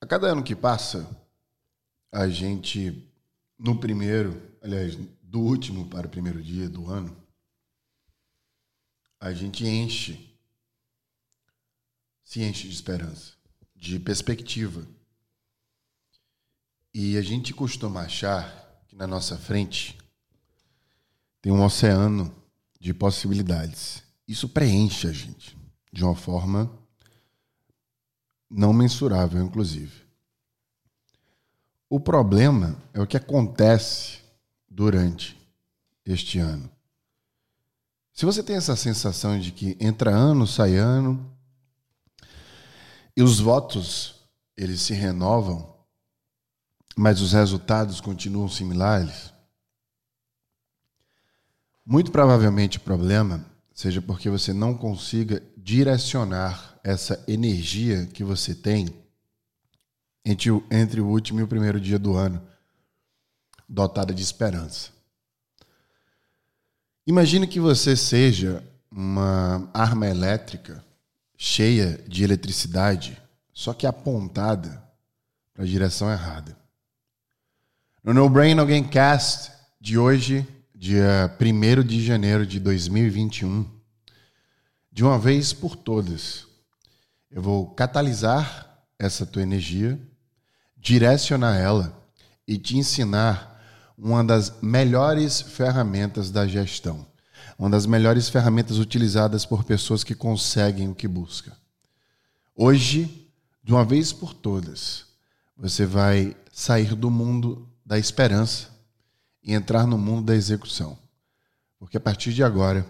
A cada ano que passa, a gente, no primeiro, aliás, do último para o primeiro dia do ano, a gente enche, se enche de esperança, de perspectiva. E a gente costuma achar que na nossa frente tem um oceano de possibilidades. Isso preenche a gente de uma forma não mensurável, inclusive. O problema é o que acontece durante este ano. Se você tem essa sensação de que entra ano, sai ano, e os votos eles se renovam, mas os resultados continuam similares, muito provavelmente o problema seja porque você não consiga direcionar essa energia que você tem entre o, entre o último e o primeiro dia do ano, dotada de esperança. Imagine que você seja uma arma elétrica cheia de eletricidade, só que apontada para a direção errada. No No Brain Again Cast de hoje, dia 1 de janeiro de 2021, de uma vez por todas, eu vou catalisar essa tua energia, direcionar ela e te ensinar uma das melhores ferramentas da gestão, uma das melhores ferramentas utilizadas por pessoas que conseguem o que buscam. Hoje, de uma vez por todas, você vai sair do mundo da esperança e entrar no mundo da execução. Porque a partir de agora,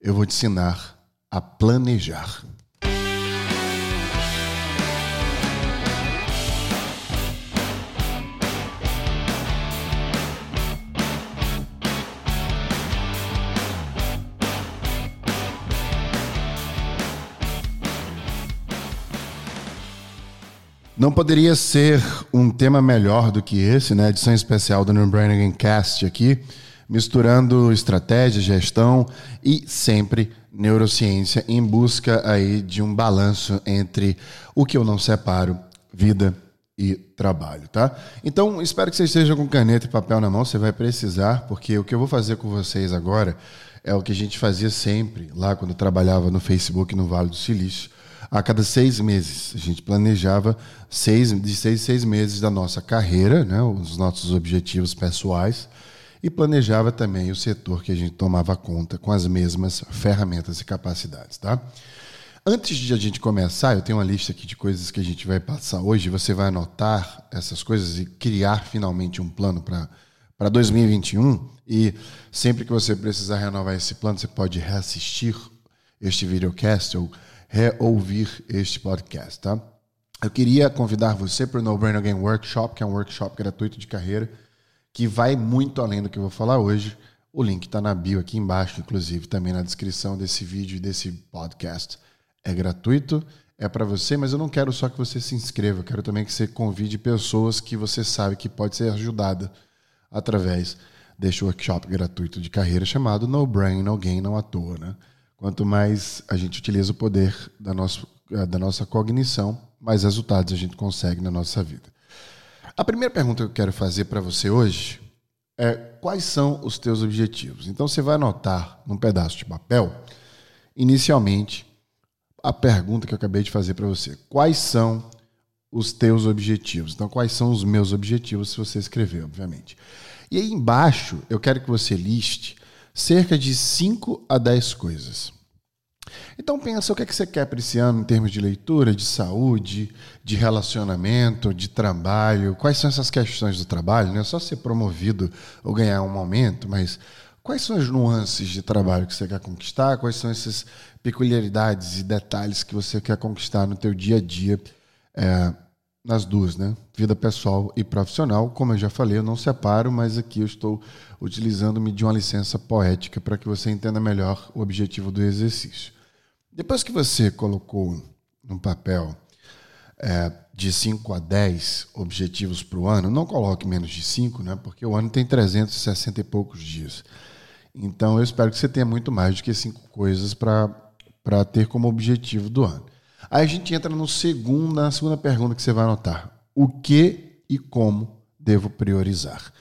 eu vou te ensinar a planejar. Não poderia ser um tema melhor do que esse, né? Edição especial do No Brain Cast aqui, misturando estratégia, gestão e sempre neurociência em busca aí de um balanço entre o que eu não separo, vida e trabalho, tá? Então, espero que você esteja com caneta e papel na mão, você vai precisar, porque o que eu vou fazer com vocês agora é o que a gente fazia sempre lá quando trabalhava no Facebook no Vale do Silício a cada seis meses. A gente planejava seis, de seis seis meses da nossa carreira, né, os nossos objetivos pessoais, e planejava também o setor que a gente tomava conta com as mesmas ferramentas e capacidades. Tá? Antes de a gente começar, eu tenho uma lista aqui de coisas que a gente vai passar hoje. Você vai anotar essas coisas e criar finalmente um plano para para 2021 e sempre que você precisar renovar esse plano, você pode reassistir este videocast ou reouvir este podcast, tá? Eu queria convidar você para o No Brain Again Workshop, que é um workshop gratuito de carreira, que vai muito além do que eu vou falar hoje. O link está na bio aqui embaixo, inclusive também na descrição desse vídeo e desse podcast. É gratuito, é para você, mas eu não quero só que você se inscreva, eu quero também que você convide pessoas que você sabe que pode ser ajudada através deste workshop gratuito de carreira chamado No Brain, No Gain, não à toa, né? Quanto mais a gente utiliza o poder da, nosso, eh, da nossa cognição, mais resultados a gente consegue na nossa vida. A primeira pergunta que eu quero fazer para você hoje é quais são os teus objetivos? Então você vai anotar num pedaço de papel, inicialmente, a pergunta que eu acabei de fazer para você. Quais são os teus objetivos? Então, quais são os meus objetivos, se você escrever, obviamente. E aí embaixo, eu quero que você liste cerca de 5 a 10 coisas. Então pensa o que, é que você quer para esse ano em termos de leitura, de saúde, de relacionamento, de trabalho. Quais são essas questões do trabalho? Não é só ser promovido ou ganhar um aumento, mas quais são as nuances de trabalho que você quer conquistar? Quais são essas peculiaridades e detalhes que você quer conquistar no teu dia a dia? É, nas duas, né? Vida pessoal e profissional. Como eu já falei, eu não separo, mas aqui eu estou utilizando-me de uma licença poética para que você entenda melhor o objetivo do exercício. Depois que você colocou no papel é, de 5 a 10 objetivos para o ano, não coloque menos de 5, né? Porque o ano tem 360 e poucos dias. Então eu espero que você tenha muito mais do que cinco coisas para ter como objetivo do ano. Aí a gente entra no segundo, na segunda pergunta que você vai anotar. o que e como devo priorizar.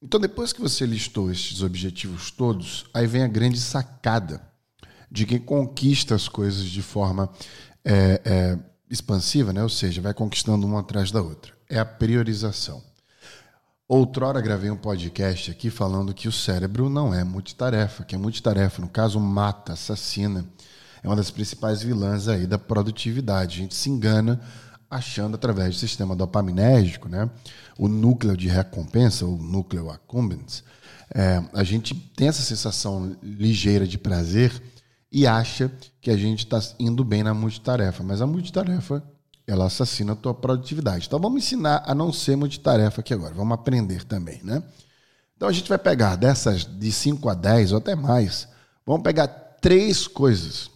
Então, depois que você listou estes objetivos todos, aí vem a grande sacada de quem conquista as coisas de forma é, é, expansiva, né? ou seja, vai conquistando uma atrás da outra. É a priorização. Outrora gravei um podcast aqui falando que o cérebro não é multitarefa, que é multitarefa, no caso, mata, assassina. É uma das principais vilãs aí da produtividade. A gente se engana achando através do sistema dopaminérgico, né? o núcleo de recompensa, o núcleo accumbens, é, a gente tem essa sensação ligeira de prazer e acha que a gente está indo bem na multitarefa, mas a multitarefa ela assassina a tua produtividade. Então vamos ensinar a não ser multitarefa aqui agora, vamos aprender também, né? Então a gente vai pegar dessas de 5 a 10 ou até mais, vamos pegar três coisas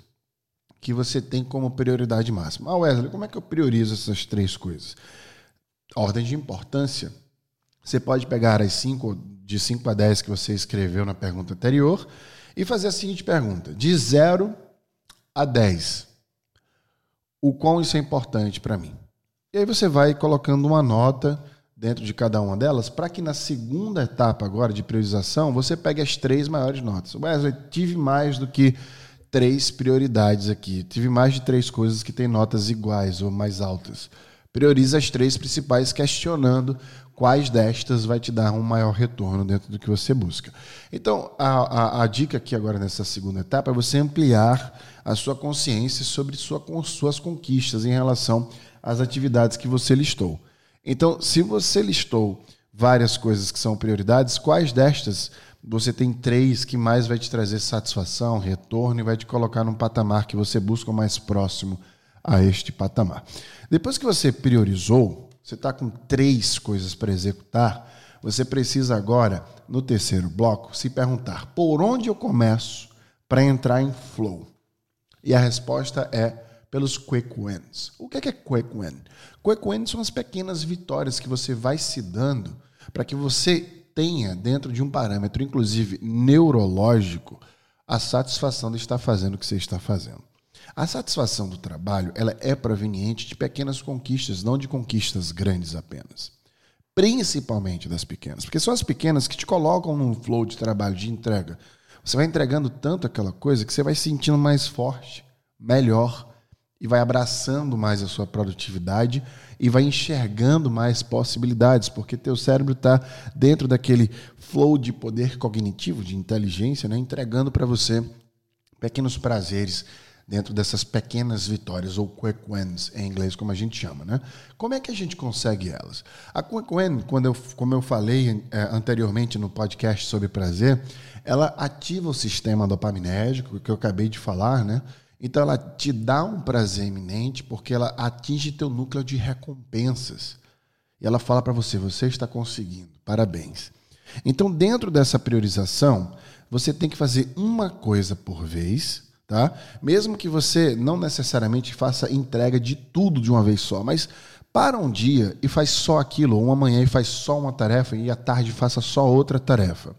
que você tem como prioridade máxima. Ah, Wesley, como é que eu priorizo essas três coisas? Ordem de importância. Você pode pegar as cinco, de 5 a 10 que você escreveu na pergunta anterior e fazer a seguinte pergunta: de 0 a 10, o quão isso é importante para mim. E aí você vai colocando uma nota dentro de cada uma delas, para que na segunda etapa agora de priorização você pegue as três maiores notas. Wesley, tive mais do que três prioridades aqui. Tive mais de três coisas que têm notas iguais ou mais altas. Prioriza as três principais, questionando quais destas vai te dar um maior retorno dentro do que você busca. Então, a, a, a dica aqui agora nessa segunda etapa é você ampliar a sua consciência sobre sua, suas conquistas em relação às atividades que você listou. Então, se você listou várias coisas que são prioridades, quais destas você tem três que mais vai te trazer satisfação, retorno e vai te colocar num patamar que você busca mais próximo a este patamar. Depois que você priorizou, você está com três coisas para executar, você precisa agora, no terceiro bloco, se perguntar por onde eu começo para entrar em flow. E a resposta é pelos quick wins. O que é, que é quick win? Quick wins são as pequenas vitórias que você vai se dando para que você tenha dentro de um parâmetro, inclusive neurológico, a satisfação de estar fazendo o que você está fazendo. A satisfação do trabalho ela é proveniente de pequenas conquistas, não de conquistas grandes apenas. Principalmente das pequenas, porque são as pequenas que te colocam num flow de trabalho, de entrega. Você vai entregando tanto aquela coisa que você vai se sentindo mais forte, melhor e vai abraçando mais a sua produtividade e vai enxergando mais possibilidades, porque teu cérebro está dentro daquele flow de poder cognitivo, de inteligência, né? entregando para você pequenos prazeres dentro dessas pequenas vitórias, ou quick wins em inglês, como a gente chama. Né? Como é que a gente consegue elas? A quick win, quando eu, como eu falei é, anteriormente no podcast sobre prazer, ela ativa o sistema dopaminérgico, que eu acabei de falar, né? Então ela te dá um prazer iminente porque ela atinge teu núcleo de recompensas. E ela fala para você, você está conseguindo. Parabéns. Então, dentro dessa priorização, você tem que fazer uma coisa por vez, tá? Mesmo que você não necessariamente faça entrega de tudo de uma vez só, mas para um dia e faz só aquilo, ou uma manhã e faz só uma tarefa e à tarde faça só outra tarefa.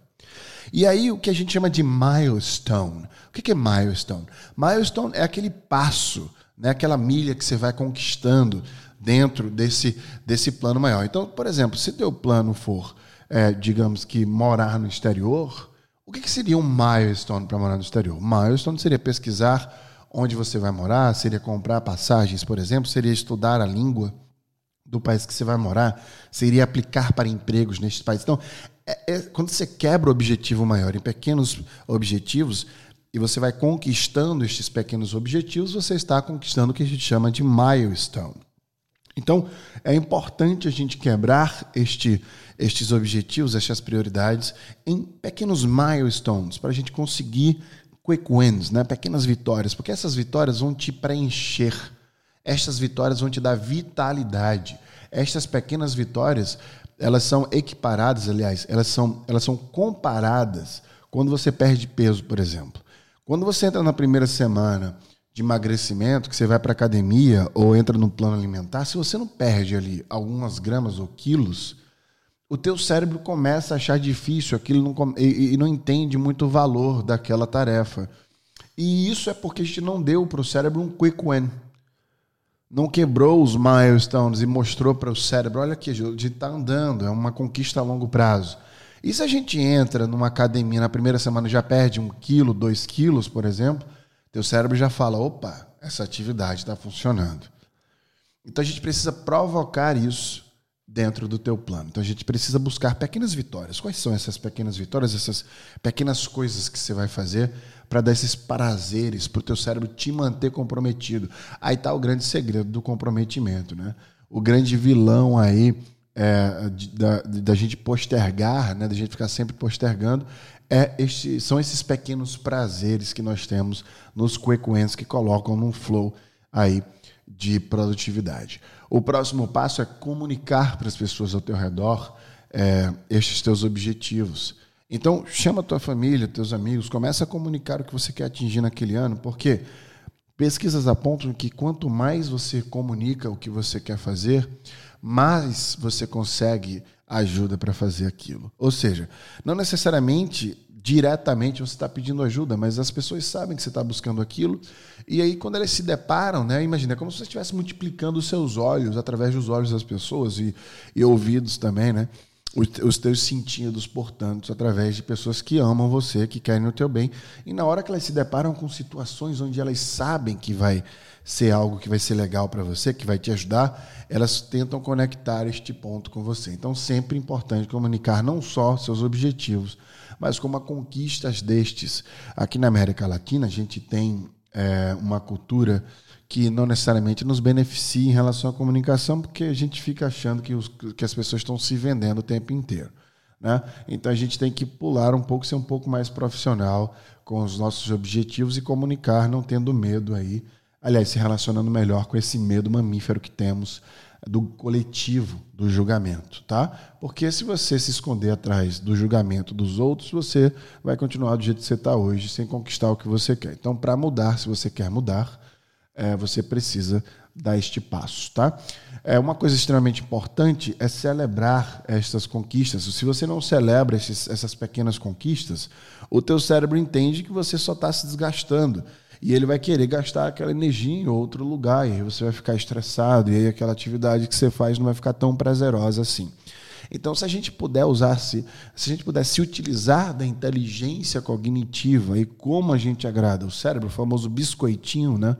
E aí o que a gente chama de milestone. O que é milestone? Milestone é aquele passo, né? aquela milha que você vai conquistando dentro desse, desse plano maior. Então, por exemplo, se teu plano for, é, digamos que morar no exterior, o que, que seria um milestone para morar no exterior? Milestone seria pesquisar onde você vai morar, seria comprar passagens, por exemplo, seria estudar a língua do país que você vai morar, seria aplicar para empregos neste país. Então, é, é, quando você quebra o objetivo maior em pequenos objetivos e você vai conquistando estes pequenos objetivos, você está conquistando o que a gente chama de milestone. Então, é importante a gente quebrar este, estes objetivos, estas prioridades, em pequenos milestones, para a gente conseguir quick wins, né? pequenas vitórias, porque essas vitórias vão te preencher, estas vitórias vão te dar vitalidade. Estas pequenas vitórias elas são equiparadas, aliás, elas são, elas são comparadas quando você perde peso, por exemplo. Quando você entra na primeira semana de emagrecimento, que você vai para academia ou entra no plano alimentar, se você não perde ali algumas gramas ou quilos, o teu cérebro começa a achar difícil aquilo não, e, e não entende muito o valor daquela tarefa. E isso é porque a gente não deu para o cérebro um quick win. não quebrou os milestones e mostrou para o cérebro, olha aqui, a gente está andando, é uma conquista a longo prazo. E se a gente entra numa academia na primeira semana já perde um quilo, dois quilos, por exemplo, teu cérebro já fala, opa, essa atividade está funcionando. Então a gente precisa provocar isso dentro do teu plano. Então a gente precisa buscar pequenas vitórias. Quais são essas pequenas vitórias, essas pequenas coisas que você vai fazer para dar esses prazeres para o teu cérebro te manter comprometido? Aí está o grande segredo do comprometimento, né? O grande vilão aí é, da, da gente postergar, né, da gente ficar sempre postergando, é este, são esses pequenos prazeres que nós temos nos wins que colocam num flow aí de produtividade. O próximo passo é comunicar para as pessoas ao teu redor é, estes teus objetivos. Então, chama a tua família, teus amigos, começa a comunicar o que você quer atingir naquele ano, porque pesquisas apontam que quanto mais você comunica o que você quer fazer, mais você consegue ajuda para fazer aquilo. Ou seja, não necessariamente diretamente você está pedindo ajuda, mas as pessoas sabem que você está buscando aquilo. E aí, quando elas se deparam, né, imagina, é como se você estivesse multiplicando os seus olhos através dos olhos das pessoas e, e ouvidos também, né? Os, os teus sentidos, portanto, através de pessoas que amam você, que querem o teu bem. E na hora que elas se deparam com situações onde elas sabem que vai ser algo que vai ser legal para você, que vai te ajudar, elas tentam conectar este ponto com você. Então, sempre é importante comunicar não só seus objetivos, mas como a conquistas destes. Aqui na América Latina, a gente tem é, uma cultura que não necessariamente nos beneficia em relação à comunicação, porque a gente fica achando que, os, que as pessoas estão se vendendo o tempo inteiro. Né? Então a gente tem que pular um pouco, ser um pouco mais profissional com os nossos objetivos e comunicar, não tendo medo aí. Aliás, se relacionando melhor com esse medo mamífero que temos do coletivo do julgamento, tá? Porque se você se esconder atrás do julgamento dos outros, você vai continuar do jeito que você está hoje, sem conquistar o que você quer. Então, para mudar, se você quer mudar, é, você precisa dar este passo, tá? É uma coisa extremamente importante é celebrar estas conquistas. Se você não celebra esses, essas pequenas conquistas, o teu cérebro entende que você só está se desgastando e ele vai querer gastar aquela energia em outro lugar, e aí você vai ficar estressado, e aí aquela atividade que você faz não vai ficar tão prazerosa assim. Então, se a gente puder usar, se, se a gente puder se utilizar da inteligência cognitiva e como a gente agrada o cérebro, o famoso biscoitinho, né,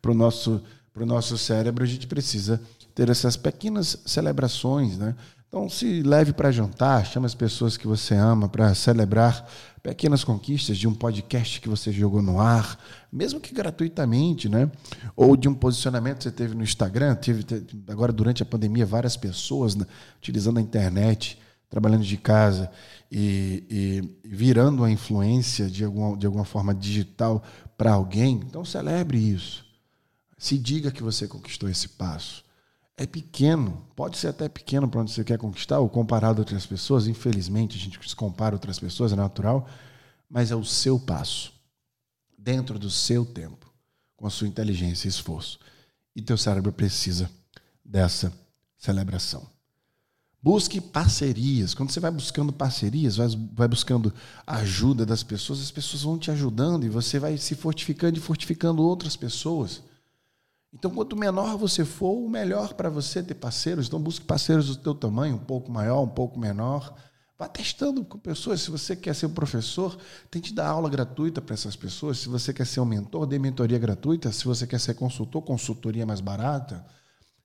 para o nosso, nosso cérebro, a gente precisa ter essas pequenas celebrações, né? Então, se leve para jantar, chame as pessoas que você ama para celebrar pequenas conquistas de um podcast que você jogou no ar, mesmo que gratuitamente, né? Ou de um posicionamento que você teve no Instagram. Tive, agora, durante a pandemia, várias pessoas né, utilizando a internet, trabalhando de casa e, e virando a influência de alguma, de alguma forma digital para alguém. Então, celebre isso. Se diga que você conquistou esse passo é pequeno, pode ser até pequeno para onde você quer conquistar, ou comparado a outras pessoas. Infelizmente, a gente se compara a outras pessoas, é natural, mas é o seu passo, dentro do seu tempo, com a sua inteligência e esforço. E teu cérebro precisa dessa celebração. Busque parcerias. Quando você vai buscando parcerias, vai, vai buscando ajuda das pessoas, as pessoas vão te ajudando e você vai se fortificando e fortificando outras pessoas. Então, quanto menor você for, o melhor para você ter parceiros. Então, busque parceiros do teu tamanho, um pouco maior, um pouco menor. Vá testando com pessoas. Se você quer ser um professor, tente dar aula gratuita para essas pessoas. Se você quer ser um mentor, dê mentoria gratuita. Se você quer ser consultor, consultoria mais barata.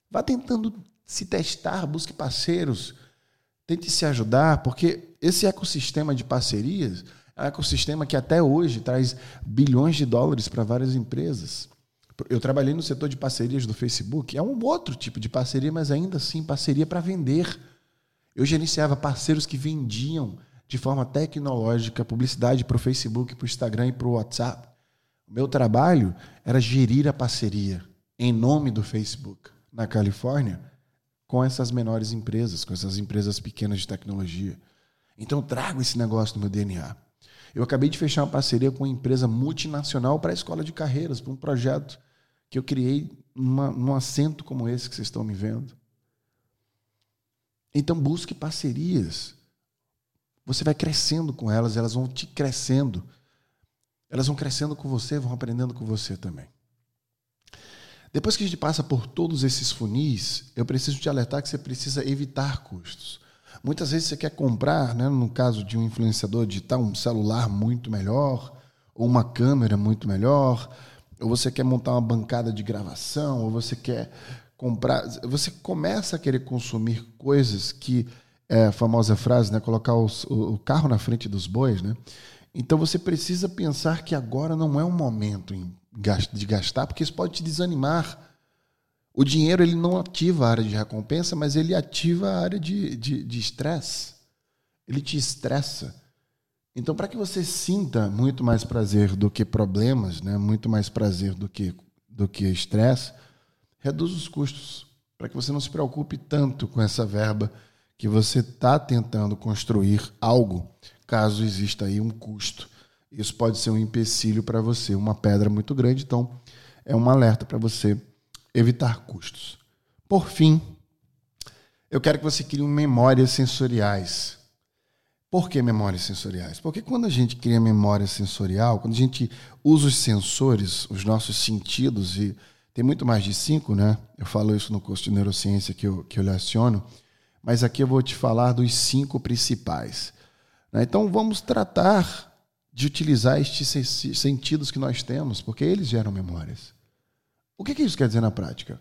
Vá tentando se testar, busque parceiros, tente se ajudar, porque esse ecossistema de parcerias é um ecossistema que até hoje traz bilhões de dólares para várias empresas. Eu trabalhei no setor de parcerias do Facebook. É um outro tipo de parceria, mas ainda assim parceria para vender. Eu gerenciava parceiros que vendiam de forma tecnológica publicidade para o Facebook, para o Instagram e para o WhatsApp. O meu trabalho era gerir a parceria em nome do Facebook na Califórnia com essas menores empresas, com essas empresas pequenas de tecnologia. Então eu trago esse negócio no meu DNA. Eu acabei de fechar uma parceria com uma empresa multinacional para a escola de carreiras, para um projeto que eu criei num assento como esse que vocês estão me vendo. Então busque parcerias. Você vai crescendo com elas, elas vão te crescendo. Elas vão crescendo com você, vão aprendendo com você também. Depois que a gente passa por todos esses funis, eu preciso te alertar que você precisa evitar custos. Muitas vezes você quer comprar, né, no caso de um influenciador digital, um celular muito melhor, ou uma câmera muito melhor, ou você quer montar uma bancada de gravação, ou você quer comprar. Você começa a querer consumir coisas que é a famosa frase, né, colocar os, o carro na frente dos bois, né? Então você precisa pensar que agora não é o momento de gastar, porque isso pode te desanimar. O dinheiro ele não ativa a área de recompensa, mas ele ativa a área de estresse. Ele te estressa. Então, para que você sinta muito mais prazer do que problemas, né? muito mais prazer do que do que estresse, reduz os custos. Para que você não se preocupe tanto com essa verba que você está tentando construir algo, caso exista aí um custo. Isso pode ser um empecilho para você, uma pedra muito grande. Então, é um alerta para você evitar custos. Por fim, eu quero que você crie memórias sensoriais. Por que memórias sensoriais? Porque quando a gente cria memória sensorial, quando a gente usa os sensores, os nossos sentidos, e tem muito mais de cinco, né? Eu falo isso no curso de neurociência que eu, que eu leciono, mas aqui eu vou te falar dos cinco principais. Né? Então vamos tratar de utilizar estes sentidos que nós temos, porque eles geram memórias. O que, que isso quer dizer na prática?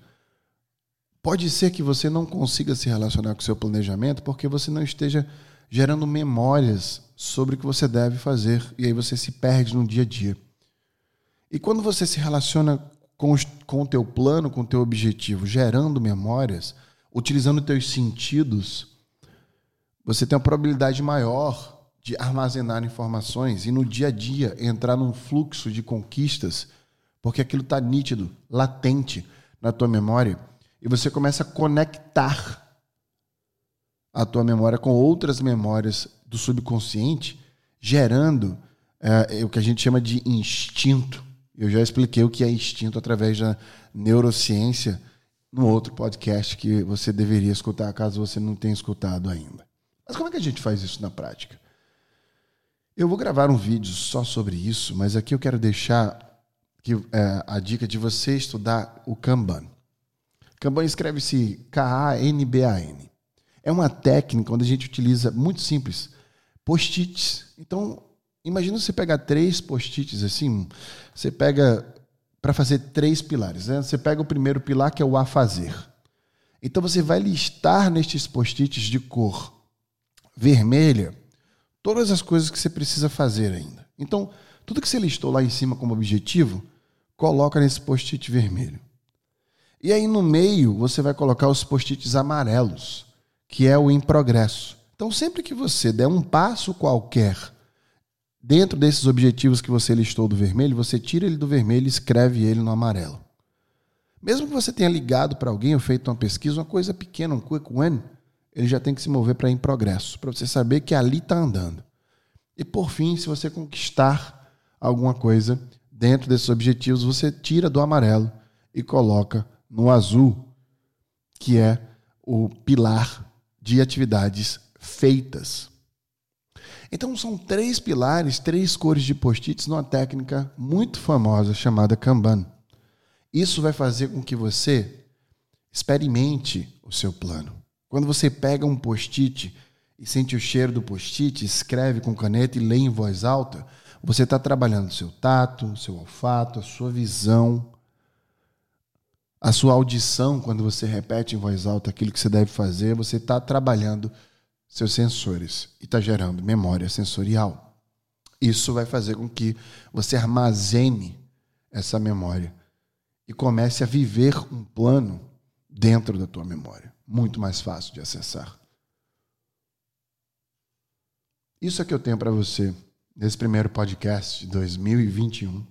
Pode ser que você não consiga se relacionar com o seu planejamento porque você não esteja gerando memórias sobre o que você deve fazer e aí você se perde no dia a dia. E quando você se relaciona com, com o teu plano, com o teu objetivo, gerando memórias, utilizando teus sentidos, você tem uma probabilidade maior de armazenar informações e no dia a dia entrar num fluxo de conquistas porque aquilo está nítido, latente na tua memória, e você começa a conectar a tua memória com outras memórias do subconsciente, gerando é, o que a gente chama de instinto. Eu já expliquei o que é instinto através da neurociência no outro podcast que você deveria escutar, caso você não tenha escutado ainda. Mas como é que a gente faz isso na prática? Eu vou gravar um vídeo só sobre isso, mas aqui eu quero deixar que, é, a dica de você estudar o Kanban. Kanban escreve-se K-A-N-B-A-N. É uma técnica onde a gente utiliza, muito simples, post-its. Então, imagina você pegar três post-its assim, você pega para fazer três pilares. Né? Você pega o primeiro pilar, que é o a fazer. Então, você vai listar nestes post-its de cor vermelha todas as coisas que você precisa fazer ainda. Então, tudo que você listou lá em cima como objetivo, coloca nesse post-it vermelho. E aí no meio você vai colocar os post-its amarelos, que é o em progresso. Então sempre que você der um passo qualquer dentro desses objetivos que você listou do vermelho, você tira ele do vermelho e escreve ele no amarelo. Mesmo que você tenha ligado para alguém ou feito uma pesquisa, uma coisa pequena, um quick win, ele já tem que se mover para em progresso, para você saber que ali está andando. E por fim, se você conquistar alguma coisa, dentro desses objetivos, você tira do amarelo e coloca no azul, que é o pilar de atividades feitas. Então são três pilares, três cores de post-its numa técnica muito famosa chamada Kanban. Isso vai fazer com que você experimente o seu plano. Quando você pega um post-it e sente o cheiro do post-it, escreve com caneta e lê em voz alta, você está trabalhando seu tato, seu olfato, a sua visão, a sua audição, quando você repete em voz alta aquilo que você deve fazer, você está trabalhando seus sensores e está gerando memória sensorial. Isso vai fazer com que você armazene essa memória e comece a viver um plano dentro da tua memória. Muito mais fácil de acessar. Isso é que eu tenho para você nesse primeiro podcast de 2021.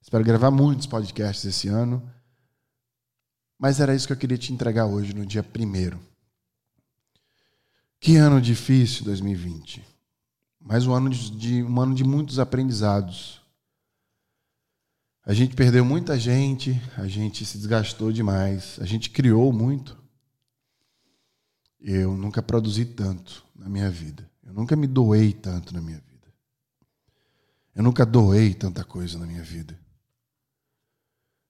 Espero gravar muitos podcasts esse ano, mas era isso que eu queria te entregar hoje, no dia primeiro. Que ano difícil 2020. Mais um ano de, um ano de muitos aprendizados. A gente perdeu muita gente, a gente se desgastou demais, a gente criou muito. Eu nunca produzi tanto na minha vida. Eu nunca me doei tanto na minha vida. Eu nunca doei tanta coisa na minha vida.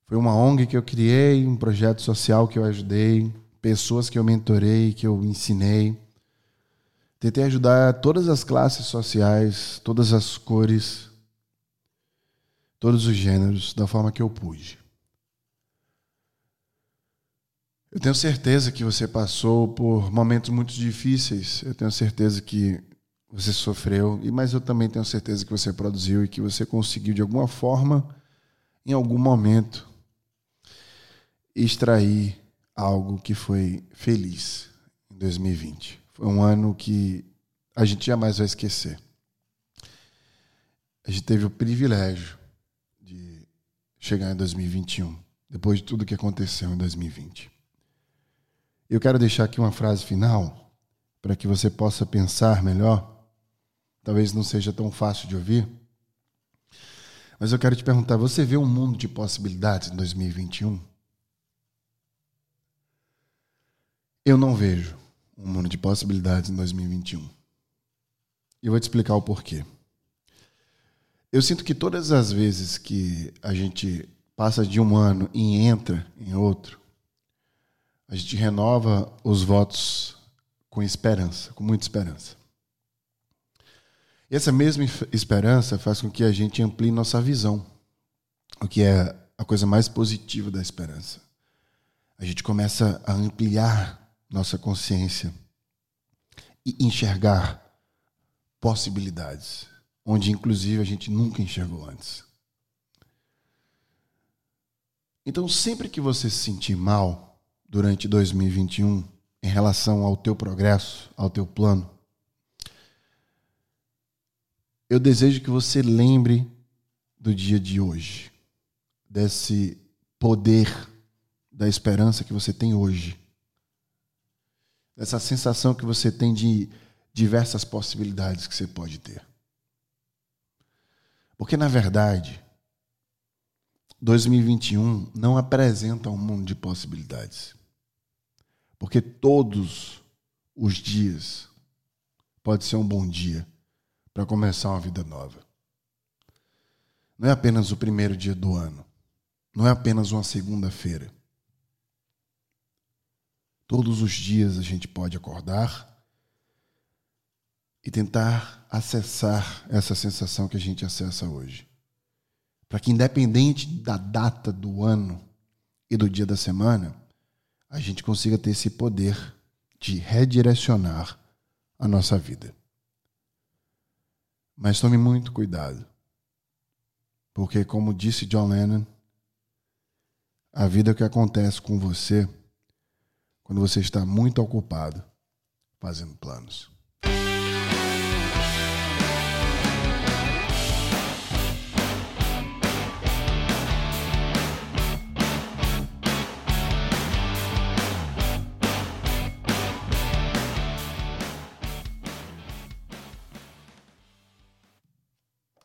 Foi uma ONG que eu criei, um projeto social que eu ajudei, pessoas que eu mentorei, que eu ensinei. Tentei ajudar todas as classes sociais, todas as cores, todos os gêneros, da forma que eu pude. Eu tenho certeza que você passou por momentos muito difíceis. Eu tenho certeza que você sofreu, mas eu também tenho certeza que você produziu e que você conseguiu de alguma forma, em algum momento, extrair algo que foi feliz em 2020. Foi um ano que a gente jamais vai esquecer. A gente teve o privilégio de chegar em 2021, depois de tudo que aconteceu em 2020. Eu quero deixar aqui uma frase final para que você possa pensar melhor. Talvez não seja tão fácil de ouvir. Mas eu quero te perguntar: você vê um mundo de possibilidades em 2021? Eu não vejo um mundo de possibilidades em 2021. E eu vou te explicar o porquê. Eu sinto que todas as vezes que a gente passa de um ano e entra em outro, a gente renova os votos com esperança, com muita esperança. Essa mesma esperança faz com que a gente amplie nossa visão, o que é a coisa mais positiva da esperança. A gente começa a ampliar nossa consciência e enxergar possibilidades, onde inclusive a gente nunca enxergou antes. Então, sempre que você se sentir mal durante 2021 em relação ao teu progresso, ao teu plano, eu desejo que você lembre do dia de hoje, desse poder da esperança que você tem hoje essa sensação que você tem de diversas possibilidades que você pode ter. Porque, na verdade, 2021 não apresenta um mundo de possibilidades. Porque todos os dias pode ser um bom dia para começar uma vida nova. Não é apenas o primeiro dia do ano. Não é apenas uma segunda-feira. Todos os dias a gente pode acordar e tentar acessar essa sensação que a gente acessa hoje. Para que, independente da data do ano e do dia da semana, a gente consiga ter esse poder de redirecionar a nossa vida. Mas tome muito cuidado, porque, como disse John Lennon, a vida que acontece com você quando você está muito ocupado fazendo planos.